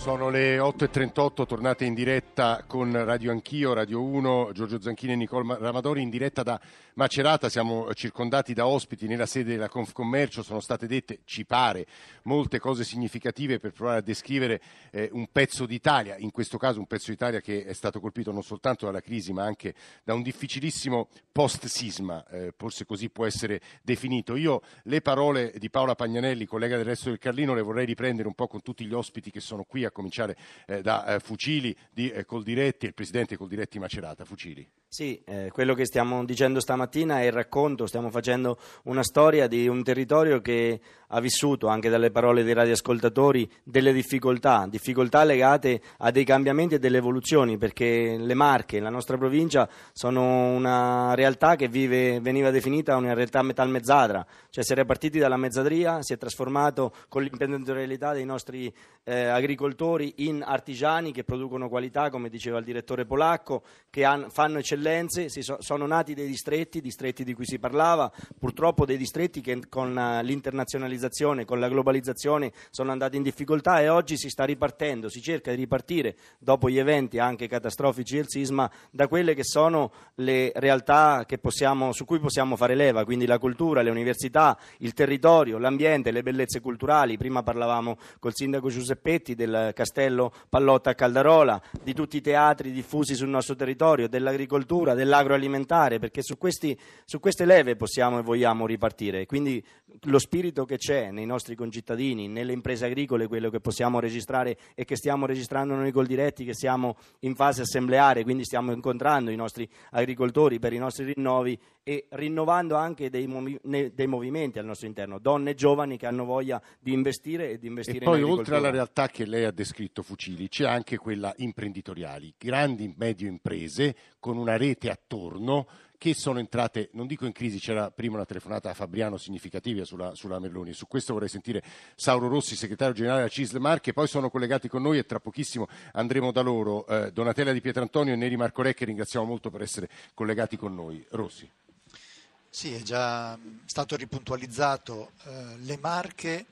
Sono le 8.38, tornate in diretta con Radio Anch'io, Radio 1, Giorgio Zanchini e Nicole Ramadori in diretta da Macerata, siamo circondati da ospiti nella sede della Confcommercio, sono state dette, ci pare, molte cose significative per provare a descrivere eh, un pezzo d'Italia, in questo caso un pezzo d'Italia che è stato colpito non soltanto dalla crisi ma anche da un difficilissimo post-sisma, eh, forse così può essere definito. Io le parole di Paola Pagnanelli, collega del Resto del Carlino, le vorrei riprendere un po' con tutti gli ospiti che sono qui a cominciare eh, da eh, Fucili di eh, Coldiretti il presidente Coldiretti Macerata. Fucili. Sì, eh, quello che stiamo dicendo stamattina è il racconto, stiamo facendo una storia di un territorio che ha vissuto, anche dalle parole dei radioascoltatori, delle difficoltà, difficoltà legate a dei cambiamenti e delle evoluzioni, perché le Marche, la nostra provincia, sono una realtà che vive, veniva definita una realtà metalmezzadra, cioè si era partiti dalla mezzadria, si è trasformato con l'imprenditorialità dei nostri eh, agricoltori in artigiani che producono qualità, come diceva il direttore polacco, che han, fanno eccellenze, so, sono nati dei distretti, distretti di cui si parlava, purtroppo dei distretti che con uh, l'internazionalizzazione, con la globalizzazione sono andati in difficoltà e oggi si sta ripartendo, si cerca di ripartire dopo gli eventi anche catastrofici del sisma da quelle che sono le realtà possiamo, su cui possiamo fare leva, quindi la cultura, le università, il territorio, l'ambiente, le bellezze culturali. Prima parlavamo col sindaco Giuseppetti del castello Pallotta a Caldarola, di tutti i teatri diffusi sul nostro territorio, dell'agricoltura dell'agroalimentare, perché su, questi, su, queste leve possiamo e vogliamo ripartire. Quindi lo spirito che c'è nei nostri concittadini, nelle imprese agricole, quello che possiamo registrare e che stiamo registrando noi col diretti, che siamo in fase assembleare, quindi stiamo incontrando i nostri agricoltori per i nostri rinnovi e rinnovando anche dei, movi- dei movimenti al nostro interno, donne giovani che hanno voglia di investire e di investire e poi oltre alla realtà che lei ha descritto Fucili, c'è anche quella imprenditoriali, grandi medio imprese con una rete attorno che sono entrate, non dico in crisi, c'era prima una telefonata a Fabriano significativa sulla, sulla Merloni, su questo vorrei sentire Sauro Rossi, segretario generale della CISL Marche, poi sono collegati con noi e tra pochissimo andremo da loro, eh, Donatella Di Pietrantonio e Neri Marco Re che ringraziamo molto per essere collegati con noi. Rossi. Sì, è già stato ripuntualizzato, eh, le Marche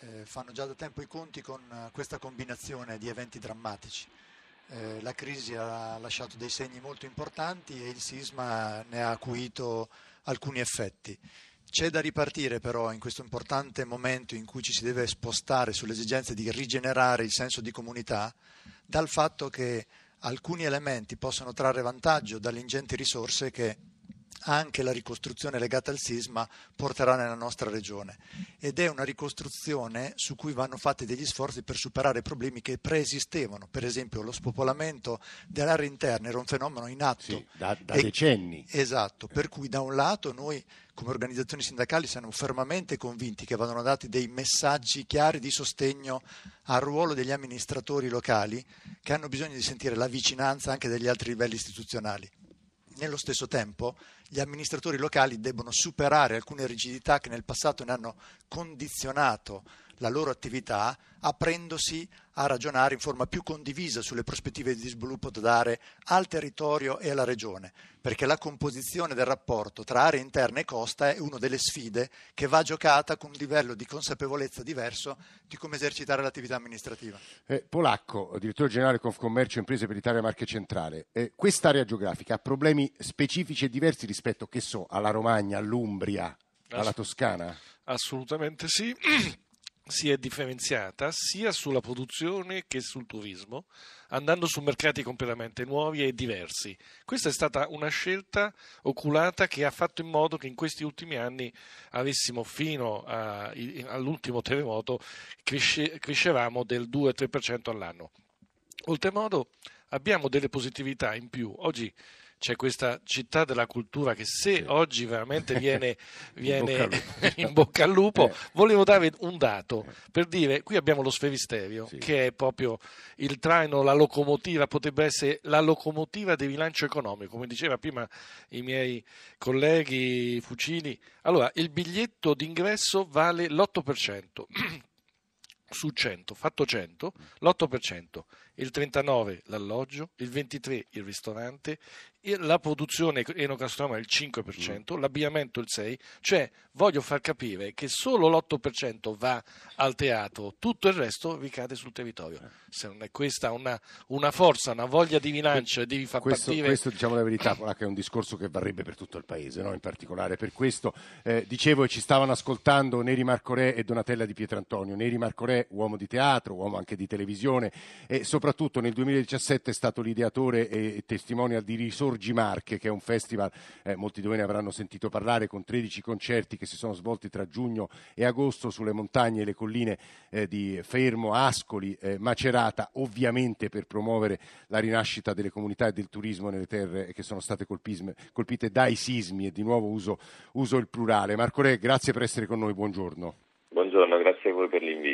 eh, fanno già da tempo i conti con eh, questa combinazione di eventi drammatici. Eh, la crisi ha lasciato dei segni molto importanti e il sisma ne ha acuito alcuni effetti. C'è da ripartire però in questo importante momento in cui ci si deve spostare sulle esigenze di rigenerare il senso di comunità dal fatto che alcuni elementi possono trarre vantaggio dalle ingenti risorse che anche la ricostruzione legata al sisma porterà nella nostra regione. Ed è una ricostruzione su cui vanno fatti degli sforzi per superare problemi che preesistevano, per esempio lo spopolamento delle aree interne era un fenomeno in atto sì, da, da e, decenni. Esatto, per cui da un lato noi come organizzazioni sindacali siamo fermamente convinti che vadano dati dei messaggi chiari di sostegno al ruolo degli amministratori locali che hanno bisogno di sentire la vicinanza anche degli altri livelli istituzionali nello stesso tempo gli amministratori locali debbono superare alcune rigidità che nel passato ne hanno condizionato la loro attività, aprendosi a ragionare in forma più condivisa sulle prospettive di sviluppo da dare al territorio e alla regione, perché la composizione del rapporto tra aree interne e costa è una delle sfide che va giocata con un livello di consapevolezza diverso di come esercitare l'attività amministrativa. Eh, Polacco, direttore generale Confcommercio Imprese per l'Italia Marche Centrale, eh, quest'area geografica ha problemi specifici e diversi rispetto, che so, alla Romagna, all'Umbria, alla Toscana? Assolutamente sì si è differenziata sia sulla produzione che sul turismo, andando su mercati completamente nuovi e diversi. Questa è stata una scelta oculata che ha fatto in modo che in questi ultimi anni avessimo fino a, all'ultimo terremoto cresce, crescevamo del 2-3% all'anno. Oltremodo abbiamo delle positività in più. Oggi c'è questa città della cultura che se oggi veramente viene, viene in bocca al lupo, eh. volevo dare un dato per dire, qui abbiamo lo sferisterio sì. che è proprio il traino, la locomotiva, potrebbe essere la locomotiva di rilancio economico, come diceva prima i miei colleghi Fucini. Allora, il biglietto d'ingresso vale l'8%. su 100, fatto 100, l'8%. il 39 l'alloggio, il 23 il ristorante, la produzione enogastronomica il 5%, mm. l'abbigliamento il 6%, cioè voglio far capire che solo l'8% va al teatro, tutto il resto ricade sul territorio. Se non è questa una, una forza, una voglia di bilancio e devi far questo, partire... Questo diciamo la verità, che è un discorso che varrebbe per tutto il Paese, no? in particolare per questo. Eh, dicevo e ci stavano ascoltando Neri Marco Re e Donatella di Pietrantonio. Neri Marco Re, uomo di teatro, uomo anche di televisione e soprattutto nel 2017 è stato l'ideatore e testimonial di Risorgimento Sorgi Marche, che è un festival, eh, molti di voi ne avranno sentito parlare, con 13 concerti che si sono svolti tra giugno e agosto sulle montagne e le colline eh, di Fermo, Ascoli, eh, Macerata, ovviamente per promuovere la rinascita delle comunità e del turismo nelle terre che sono state colpite dai sismi e di nuovo uso, uso il plurale. Marco Re, grazie per essere con noi, buongiorno. Buongiorno, grazie a voi per l'invito.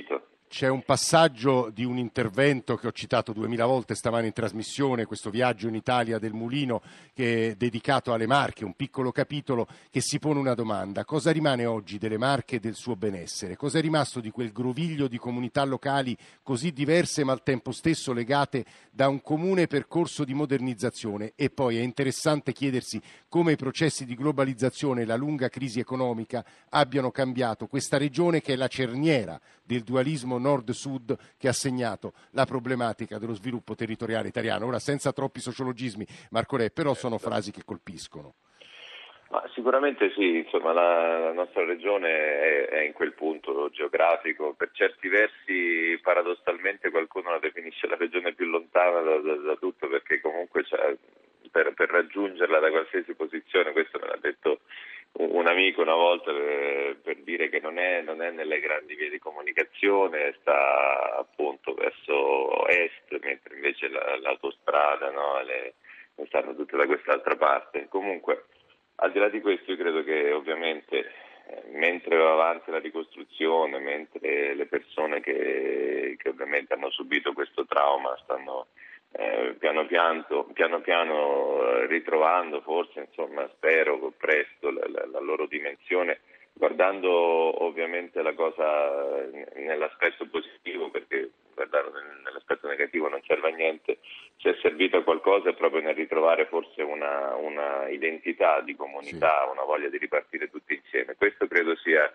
C'è un passaggio di un intervento che ho citato duemila volte stamane in trasmissione, questo viaggio in Italia del Mulino che è dedicato alle Marche, un piccolo capitolo che si pone una domanda. Cosa rimane oggi delle Marche e del suo benessere? Cosa è rimasto di quel groviglio di comunità locali così diverse ma al tempo stesso legate da un comune percorso di modernizzazione? E poi è interessante chiedersi come i processi di globalizzazione e la lunga crisi economica abbiano cambiato questa regione che è la cerniera del dualismo nord-sud che ha segnato la problematica dello sviluppo territoriale italiano. Ora, senza troppi sociologismi, Marco Re, però sono frasi che colpiscono. Ma sicuramente sì, insomma, la, la, nostra regione è, è, in quel punto geografico, per certi versi paradossalmente qualcuno la definisce la regione più lontana da, da, da tutto perché comunque per, per, raggiungerla da qualsiasi posizione, questo me l'ha detto un amico una volta per, per dire che non è, non è, nelle grandi vie di comunicazione, sta appunto verso est, mentre invece la, l'autostrada no, le, stanno tutte da quest'altra parte. Comunque, al di là di questo, io credo che ovviamente eh, mentre va avanti la ricostruzione, mentre le persone che, che ovviamente hanno subito questo trauma stanno eh, piano, piano, piano, piano eh, ritrovando forse, insomma, spero presto la, la, la, loro dimensione, guardando ovviamente la cosa nell'aspetto positivo, perché guardarlo nell'aspetto negativo non serve a niente, ci è servito qualcosa proprio nel ritrovare forse una, una identità di comunità, sì. una voglia di ripartire tutti insieme. Questo credo sia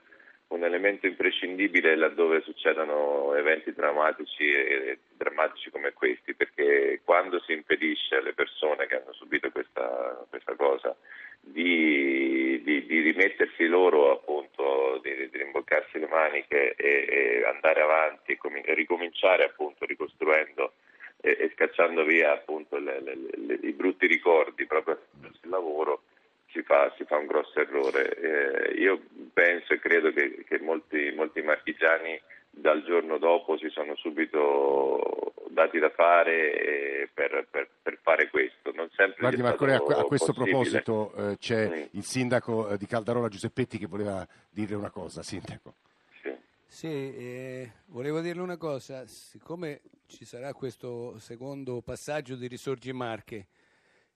un elemento imprescindibile laddove succedano eventi drammatici e drammatici come questi, perché quando si impedisce alle persone che hanno subito questa, questa cosa di, di, di, rimettersi loro appunto, di, di, rimboccarsi le maniche e, e andare avanti e, com- e, ricominciare appunto ricostruendo e, e scacciando via appunto le, le, le, i brutti ricordi proprio del lavoro, si fa, si fa un grosso errore. Eh, io penso e credo che, che molti, molti, marchigiani dal giorno dopo si sono subito dati da fare per, per, per fare questo. Non sempre Guardi Marco Re, a, questo possibile. proposito eh, c'è mm. il sindaco eh, di Caldarola Giuseppetti che voleva dire una cosa, sindaco. Sì, sì eh, volevo dirle una cosa, siccome ci sarà questo secondo passaggio di Risorgi Marche,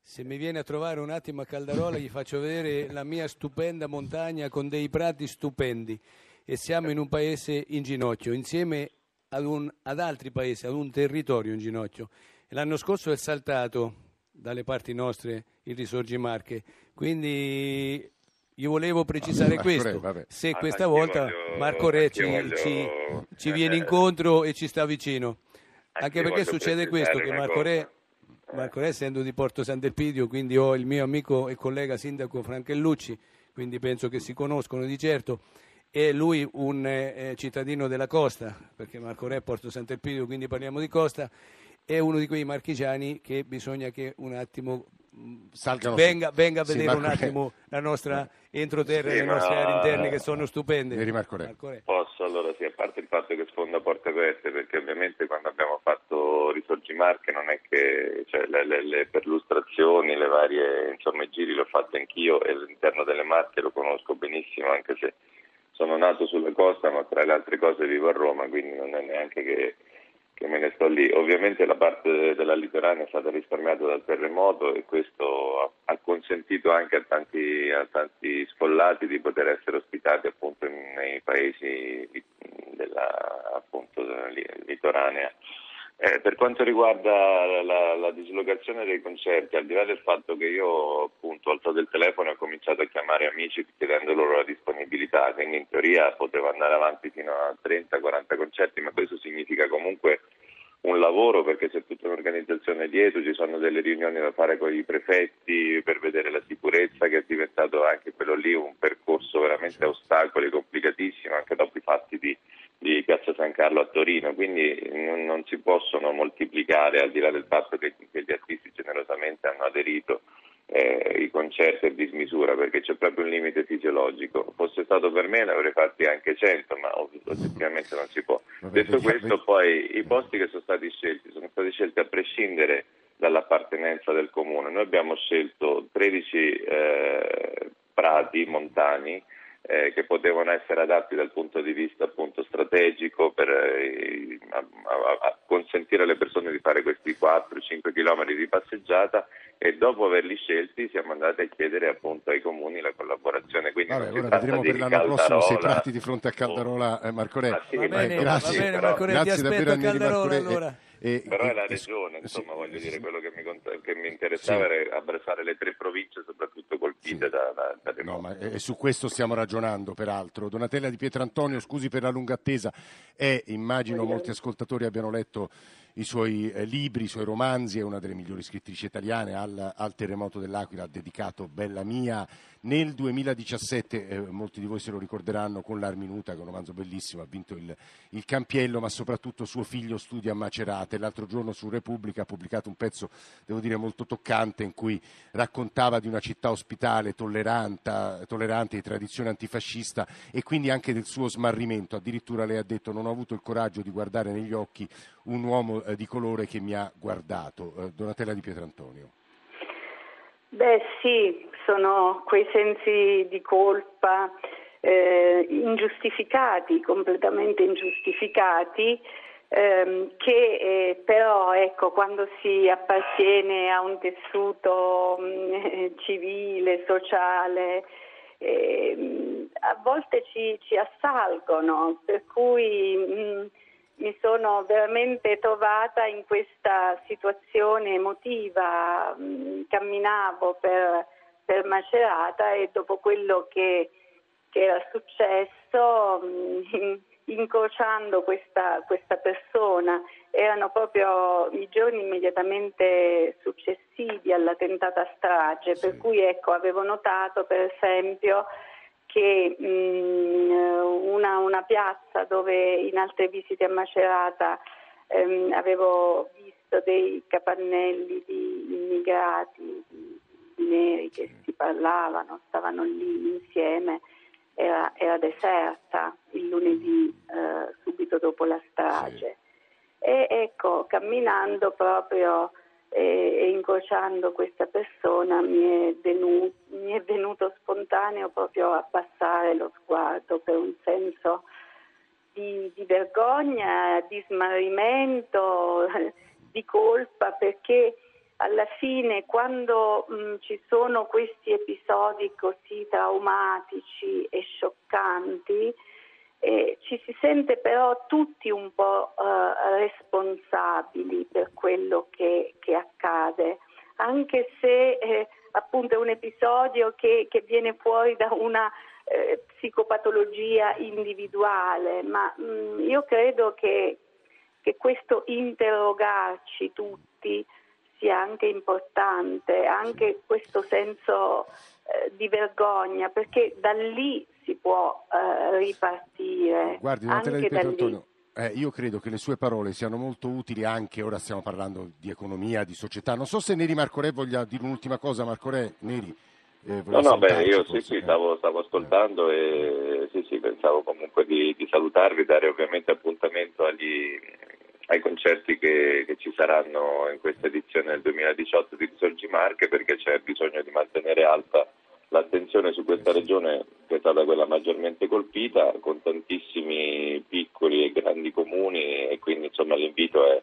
se mi viene a trovare un attimo a Caldarola gli faccio vedere la mia stupenda montagna con dei prati stupendi. E siamo in un paese in ginocchio insieme ad, un, ad altri paesi, ad un territorio in ginocchio. L'anno scorso è saltato dalle parti nostre il Risorgi Marche, quindi io volevo precisare Marco questo, Re, se questa volta voglio, Marco Re ci, voglio, ci, ci eh, viene incontro e ci sta vicino. Anche perché succede questo, che Marco Re Marco essendo di Porto Sant'Elpidio, quindi ho il mio amico e collega sindaco Franchellucci, quindi penso che si conoscono di certo, e lui un eh, cittadino della costa, perché Marco Re è Porto Sant'Elpidio, quindi parliamo di costa, è uno di quei marchigiani che bisogna che un attimo Salgano venga, venga, a vedere sì, un attimo la nostra entroterra e sì, le nostre aree interne che sono stupende. Marco Re. Posso allora sì, a parte il fatto che sfonda porte aperte, perché ovviamente quando abbiamo fatto Risorgi Marche non è che cioè, le, le, le, perlustrazioni, le varie insomma i giri l'ho fatto anch'io e all'interno delle Marche lo conosco benissimo anche se sono nato sulla costa ma tra le altre cose vivo a Roma, quindi non è neanche che che me ne sto lì. Ovviamente la parte della litoranea è stata risparmiata dal terremoto e questo ha, consentito anche a tanti, a tanti, sfollati di poter essere ospitati appunto nei paesi della, appunto, litoranea. Eh, per quanto riguarda la, la, dislocazione dei concerti, al di là del fatto che io appunto ho alzato il telefono e ho cominciato a chiamare amici chiedendo loro la disponibilità, quindi in teoria potevo andare avanti fino a 30-40 concerti, ma questo significa comunque un lavoro perché c'è tutta un'organizzazione dietro, ci sono delle riunioni da fare con i prefetti per vedere la sicurezza che è diventato anche quello lì un percorso veramente a ostacoli complicatissimo anche dopo i fatti di, di Piazza San Carlo a Torino, quindi non, non, si possono moltiplicare al di là del fatto che, che gli artisti generosamente hanno aderito eh, i concerti a dismisura perché c'è proprio un limite fisiologico. Fosse stato per me ne avrei fatti anche 100, ma oggettivamente non si può. Detto questo, poi i posti che sono stati scelti sono stati scelti a prescindere dall'appartenenza del comune. Noi abbiamo scelto 13 eh, prati montani eh, che potevano essere adatti dal punto di vista appunto, strategico per eh, a, a, a consentire alle persone di fare questi 4-5 km di passeggiata e dopo averli scelti siamo andati a chiedere appunto ai comuni la collaborazione. Quindi Vabbè, ora vedremo per l'anno prossimo se tratti di fronte a Caldarola, eh, Marco Re. Ah, sì, va bene, grazie, va bene, Marco Re, grazie davvero a Re. Allora. E, Però è la regione, insomma, sì, voglio sì, dire, quello che mi, che mi interessava era abbracciare le tre province, soprattutto colpite da, da, da No, ma e su questo stiamo ragionando, peraltro. Donatella di Pietrantonio, scusi per la lunga attesa, è, immagino molti ascoltatori abbiano letto i suoi eh, libri, i suoi romanzi, è una delle migliori scrittrici italiane, al, al terremoto dell'Aquila ha dedicato Bella Mia. Nel 2017, eh, molti di voi se lo ricorderanno, con l'Arminuta, che è un romanzo bellissimo, ha vinto il, il Campiello, ma soprattutto suo figlio studia a Macerate. L'altro giorno su Repubblica ha pubblicato un pezzo, devo dire, molto toccante, in cui raccontava di una città ospitale tollerante, tollerante di tradizione antifascista e quindi anche del suo smarrimento. Addirittura lei ha detto non ho avuto il coraggio di guardare negli occhi un uomo eh, di colore che mi ha guardato. Eh, Donatella di Pietrantonio. Beh sì, sono quei sensi di colpa eh, ingiustificati, completamente ingiustificati, ehm, che eh, però ecco, quando si appartiene a un tessuto mh, mm, civile, sociale, eh, a volte ci, ci, assalgono, per cui mh, mm, mi sono veramente trovata in questa situazione emotiva, mm, camminavo per, per, Macerata e dopo quello che, che era successo, incrociando questa, questa, persona, erano proprio i giorni immediatamente successivi alla tentata strage, sì. per cui ecco, avevo notato per esempio che mh, mm, una, una, piazza dove in altre visite a Macerata ehm, avevo visto dei capannelli di immigrati, di, di neri che si parlavano, stavano lì insieme, era, era deserta il lunedì eh, subito dopo la strage. Sì. E ecco, camminando proprio e, e incrociando questa persona mi è, venuto, mi è venuto spontaneo proprio abbassare lo sguardo per un senso di, di vergogna, di smarrimento, di colpa perché alla fine quando mh, ci sono questi episodi così traumatici e scioccanti, eh, ci si sente però tutti un po' eh, responsabili per quello che, che accade, anche se eh, appunto è un episodio che, che viene fuori da una eh, psicopatologia individuale, ma mh, mm, io credo che, che questo interrogarci tutti sia anche importante, anche questo senso eh, di vergogna, perché da lì si può eh, ripartire. Guardi, anche di Pietro Antonio, eh, io credo che le sue parole siano molto utili anche, ora stiamo parlando di economia, di società. Non so se Neri Marco Re voglia dire un'ultima cosa, Marco Re, Neri. Eh, no, no, beh, io sì, sì, stavo, stavo ascoltando e sì, sì, pensavo comunque di, di salutarvi, dare ovviamente appuntamento agli, ai concerti che, che, ci saranno in questa edizione del 2018 di Risorgi Marche perché c'è bisogno di mantenere alta l'attenzione su questa regione che è stata quella maggiormente colpita con tantissimi piccoli e grandi comuni e quindi insomma l'invito è,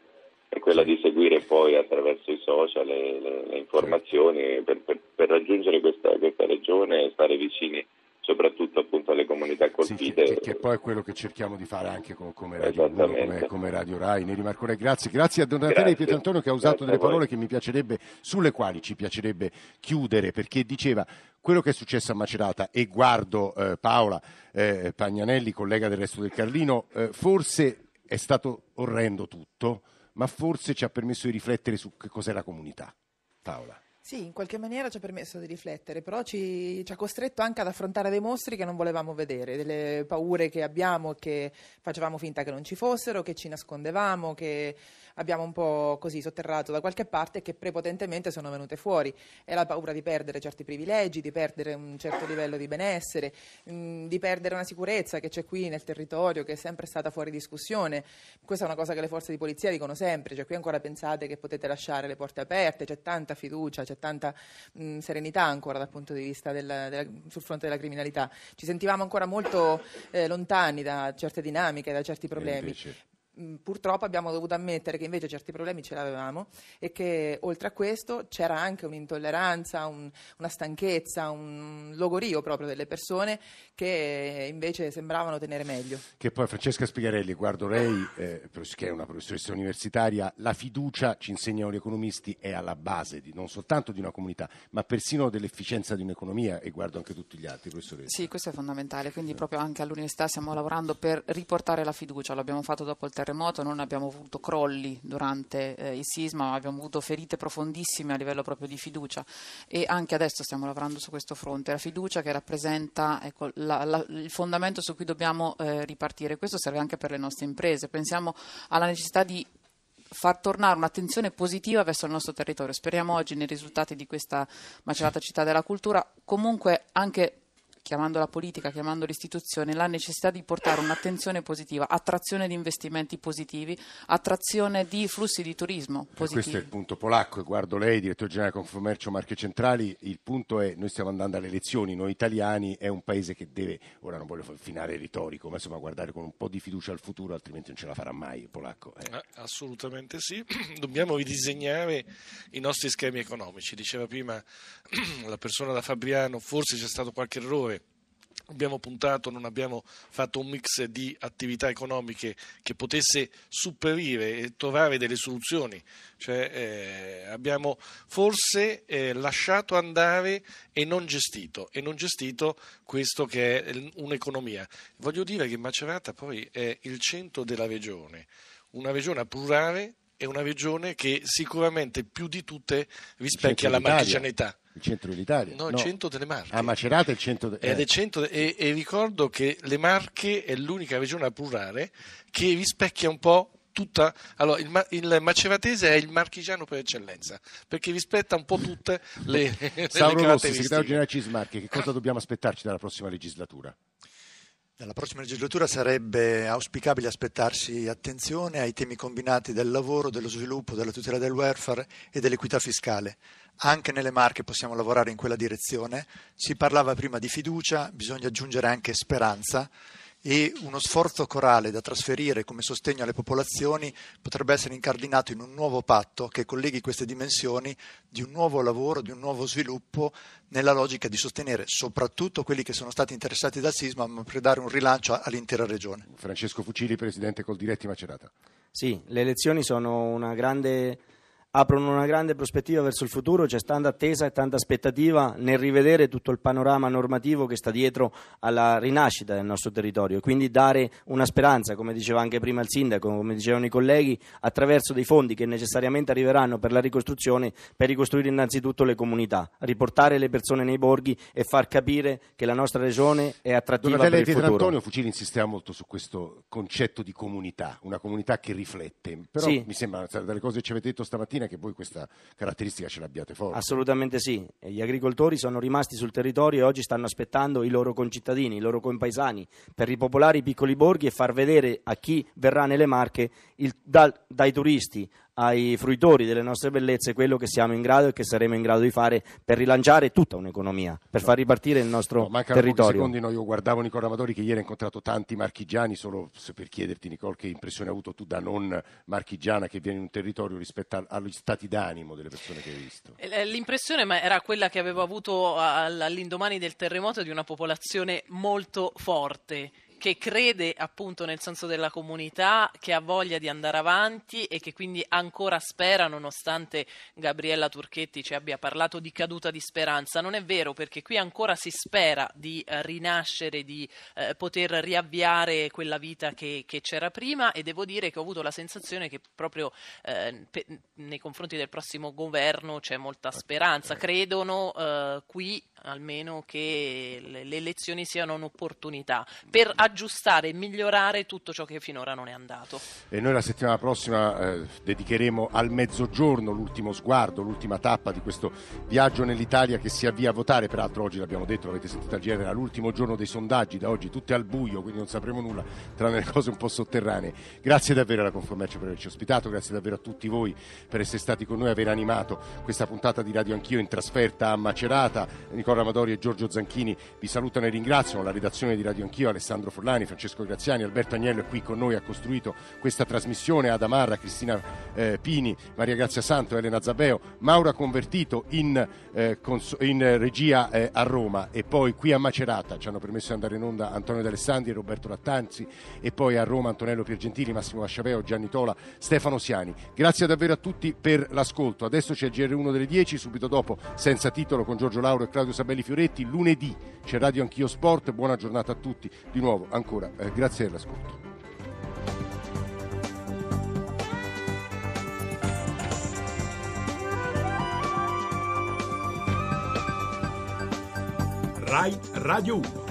è quello di seguire poi attraverso i social le, le, le informazioni per, per, per, raggiungere questa, questa regione e stare vicini soprattutto appunto alle comunità colpite. Sì, che, che, poi è quello che cerchiamo di fare anche con, come, Radio 1, come, come, Radio Rai. Neri Marcore, grazie. Grazie a Donatella di Pietantonio che ha usato delle parole che mi piacerebbe, sulle quali ci piacerebbe chiudere, perché diceva quello che è successo a Macerata e guardo eh, Paola eh, Pagnanelli, collega del resto del Carlino, eh, forse è stato orrendo tutto, ma forse ci ha permesso di riflettere su che cos'è la comunità. Paola. Sì, in qualche maniera ci ha permesso di riflettere, però ci, ci, ha costretto anche ad affrontare dei mostri che non volevamo vedere, delle paure che abbiamo che facevamo finta che non ci fossero, che ci nascondevamo, che abbiamo un po' così sotterrato da qualche parte e che prepotentemente sono venute fuori. È la paura di perdere certi privilegi, di perdere un certo livello di benessere, mm, di perdere una sicurezza che c'è qui nel territorio, che è sempre stata fuori discussione. Questa è una cosa che le forze di polizia dicono sempre, cioè qui ancora pensate che potete lasciare le porte aperte, c'è tanta fiducia, c'è tanta mh, mm, serenità ancora dal punto di vista del, della, sul fronte della criminalità. Ci sentivamo ancora molto eh, lontani da certe dinamiche, da certi problemi. Mm, purtroppo abbiamo dovuto ammettere che invece certi problemi ce l'avevamo e che oltre a questo c'era anche un'intolleranza, un, una stanchezza, un logorio proprio delle persone che invece sembravano tenere meglio. Che poi Francesca Spigarelli, guardo lei, eh, che è una professoressa universitaria, la fiducia, ci insegnano gli economisti, è alla base di, non soltanto di una comunità, ma persino dell'efficienza di un'economia e guardo anche tutti gli altri professoressa. Sì, questo è fondamentale, quindi proprio anche all'università stiamo lavorando per riportare la fiducia, l'abbiamo fatto dopo il terremoto terremoto non abbiamo avuto crolli durante eh, il sisma, ma abbiamo avuto ferite profondissime a livello proprio di fiducia e anche adesso stiamo lavorando su questo fronte, la fiducia che rappresenta ecco, la, la, il fondamento su cui dobbiamo eh, ripartire. Questo serve anche per le nostre imprese, pensiamo alla necessità di far tornare un'attenzione positiva verso il nostro territorio. Speriamo oggi nei risultati di questa macerata città della cultura, comunque anche chiamando la politica, chiamando l'istituzione, la necessità di portare un'attenzione positiva, attrazione di investimenti positivi, attrazione di flussi di turismo positivi. questo è il punto polacco, e guardo lei, direttore generale Confcommercio Marche Centrali, il punto è noi stiamo andando alle elezioni, noi italiani è un paese che deve, ora non voglio finire retorico, ma insomma guardare con un po' di fiducia al futuro, altrimenti non ce la farà mai il polacco. Eh. eh assolutamente sì, dobbiamo ridisegnare i nostri schemi economici, diceva prima la persona da Fabriano, forse c'è stato qualche errore abbiamo puntato, non abbiamo fatto un mix di attività economiche che potesse superire e trovare delle soluzioni, cioè, eh, abbiamo forse eh, lasciato andare e non gestito, e non gestito questo che è un'economia. Voglio dire che Macerata poi è il centro della regione, una regione plurale e una regione che sicuramente più di tutte rispecchia la marchigianità il centro dell'Italia. No, il no. centro delle Marche. A Macerata è il centro. De... Eh. centro de... e, e, ricordo che le Marche è l'unica regione plurale che rispecchia un po' tutta. Allora, il, il, maceratese è il marchigiano per eccellenza, perché rispetta un po' tutte le, Sauro le Rossi, segretario generale Cismarche, che cosa dobbiamo aspettarci dalla prossima legislatura? Nella prossima legislatura sarebbe auspicabile aspettarsi attenzione ai temi combinati del lavoro, dello sviluppo, della tutela del welfare e dell'equità fiscale. Anche nelle Marche possiamo lavorare in quella direzione. Si parlava prima di fiducia, bisogna aggiungere anche speranza e uno sforzo corale da trasferire come sostegno alle popolazioni potrebbe essere incardinato in un nuovo patto che colleghi queste dimensioni di un nuovo lavoro, di un nuovo sviluppo nella logica di sostenere soprattutto quelli che sono stati interessati dal sisma ma per dare un rilancio all'intera regione. Francesco Fucili, Presidente Coldiretti Macerata. Sì, le elezioni sono una grande aprono una grande prospettiva verso il futuro, c'è tanta attesa e tanta aspettativa nel rivedere tutto il panorama normativo che sta dietro alla rinascita del nostro territorio e quindi dare una speranza, come diceva anche prima il sindaco, come dicevano i colleghi, attraverso dei fondi che necessariamente arriveranno per la ricostruzione, per ricostruire innanzitutto le comunità, riportare le persone nei borghi e far capire che la nostra regione è attrattiva Donatella per il futuro. Antonio Fucili insisteva molto su questo concetto di comunità, una comunità che riflette, però sì. mi sembra dalle cose che ci avete detto stamattina che voi questa caratteristica ce l'abbiate forte. Assolutamente sì. Gli agricoltori sono rimasti sul territorio e oggi stanno aspettando i loro concittadini, i loro compaesani per ripopolare i piccoli borghi e far vedere a chi verrà nelle Marche il, da, dai turisti ai fruitori delle nostre bellezze quello che siamo in grado e che saremo in grado di fare per rilanciare tutta un'economia, per far ripartire il nostro No, territorio. secondi, no, io guardavo Nicola Amatori che ieri ha incontrato tanti marchigiani, solo per chiederti Nicole che impressione hai avuto tu da non marchigiana che viene in un territorio rispetto agli stati d'animo delle persone che hai visto. Eh, L'impressione ma era quella che avevo avuto al- all'indomani del terremoto di una popolazione molto forte che crede appunto nel senso della comunità, che ha voglia di andare avanti e che quindi ancora spera, nonostante Gabriella Turchetti ci abbia parlato di caduta di speranza. Non è vero perché qui ancora si spera di eh, rinascere, di eh, poter riavviare quella vita che, che c'era prima e devo dire che ho avuto la sensazione che proprio eh, pe- nei confronti del prossimo governo c'è molta speranza. Credono eh, qui almeno che le, le elezioni siano un'opportunità per aggiustare e migliorare tutto ciò che finora non è andato. E noi la settimana prossima eh, dedicheremo al mezzogiorno l'ultimo sguardo, l'ultima tappa di questo viaggio nell'Italia che si avvia a votare. Peraltro oggi l'abbiamo detto, l'avete sentito al genere, l'ultimo giorno dei sondaggi, da oggi tutte al buio, quindi non sapremo nulla, tranne le cose un po' sotterranee. Grazie davvero alla Confommercio per averci ospitato, grazie davvero a tutti voi per essere stati con noi, aver animato questa puntata di Radio Anch'io in trasferta a Macerata. Nicola Amadori e Giorgio Zanchini. Vi salutano e ringraziano, la redazione di Radio Anch'io, Alessandro Forlani, Francesco Graziani, Alberto Agnello è qui con noi, ha costruito questa trasmissione, Ada Marra, Cristina eh, Pini, Maria Grazia Santo, Elena Zabeo, Maura Convertito in, eh, cons- in regia eh, a Roma. E poi qui a Macerata. Ci hanno permesso di andare in onda Antonio D'Alessandri e Roberto Lattanzi e poi a Roma Antonello Piergentili, Massimo Vasciaveo, Gianni Tola, Stefano Siani. Grazie davvero a tutti per l'ascolto. Adesso c'è il GR1 delle 10, subito dopo senza titolo con Giorgio Lauro e Claudio Sabelli Fioretti. Lunedì c'è Radio Anch'io Sport. Buona giornata a tutti. Di nuovo ancora eh, grazie dell'ascolto. Rai Radio 1.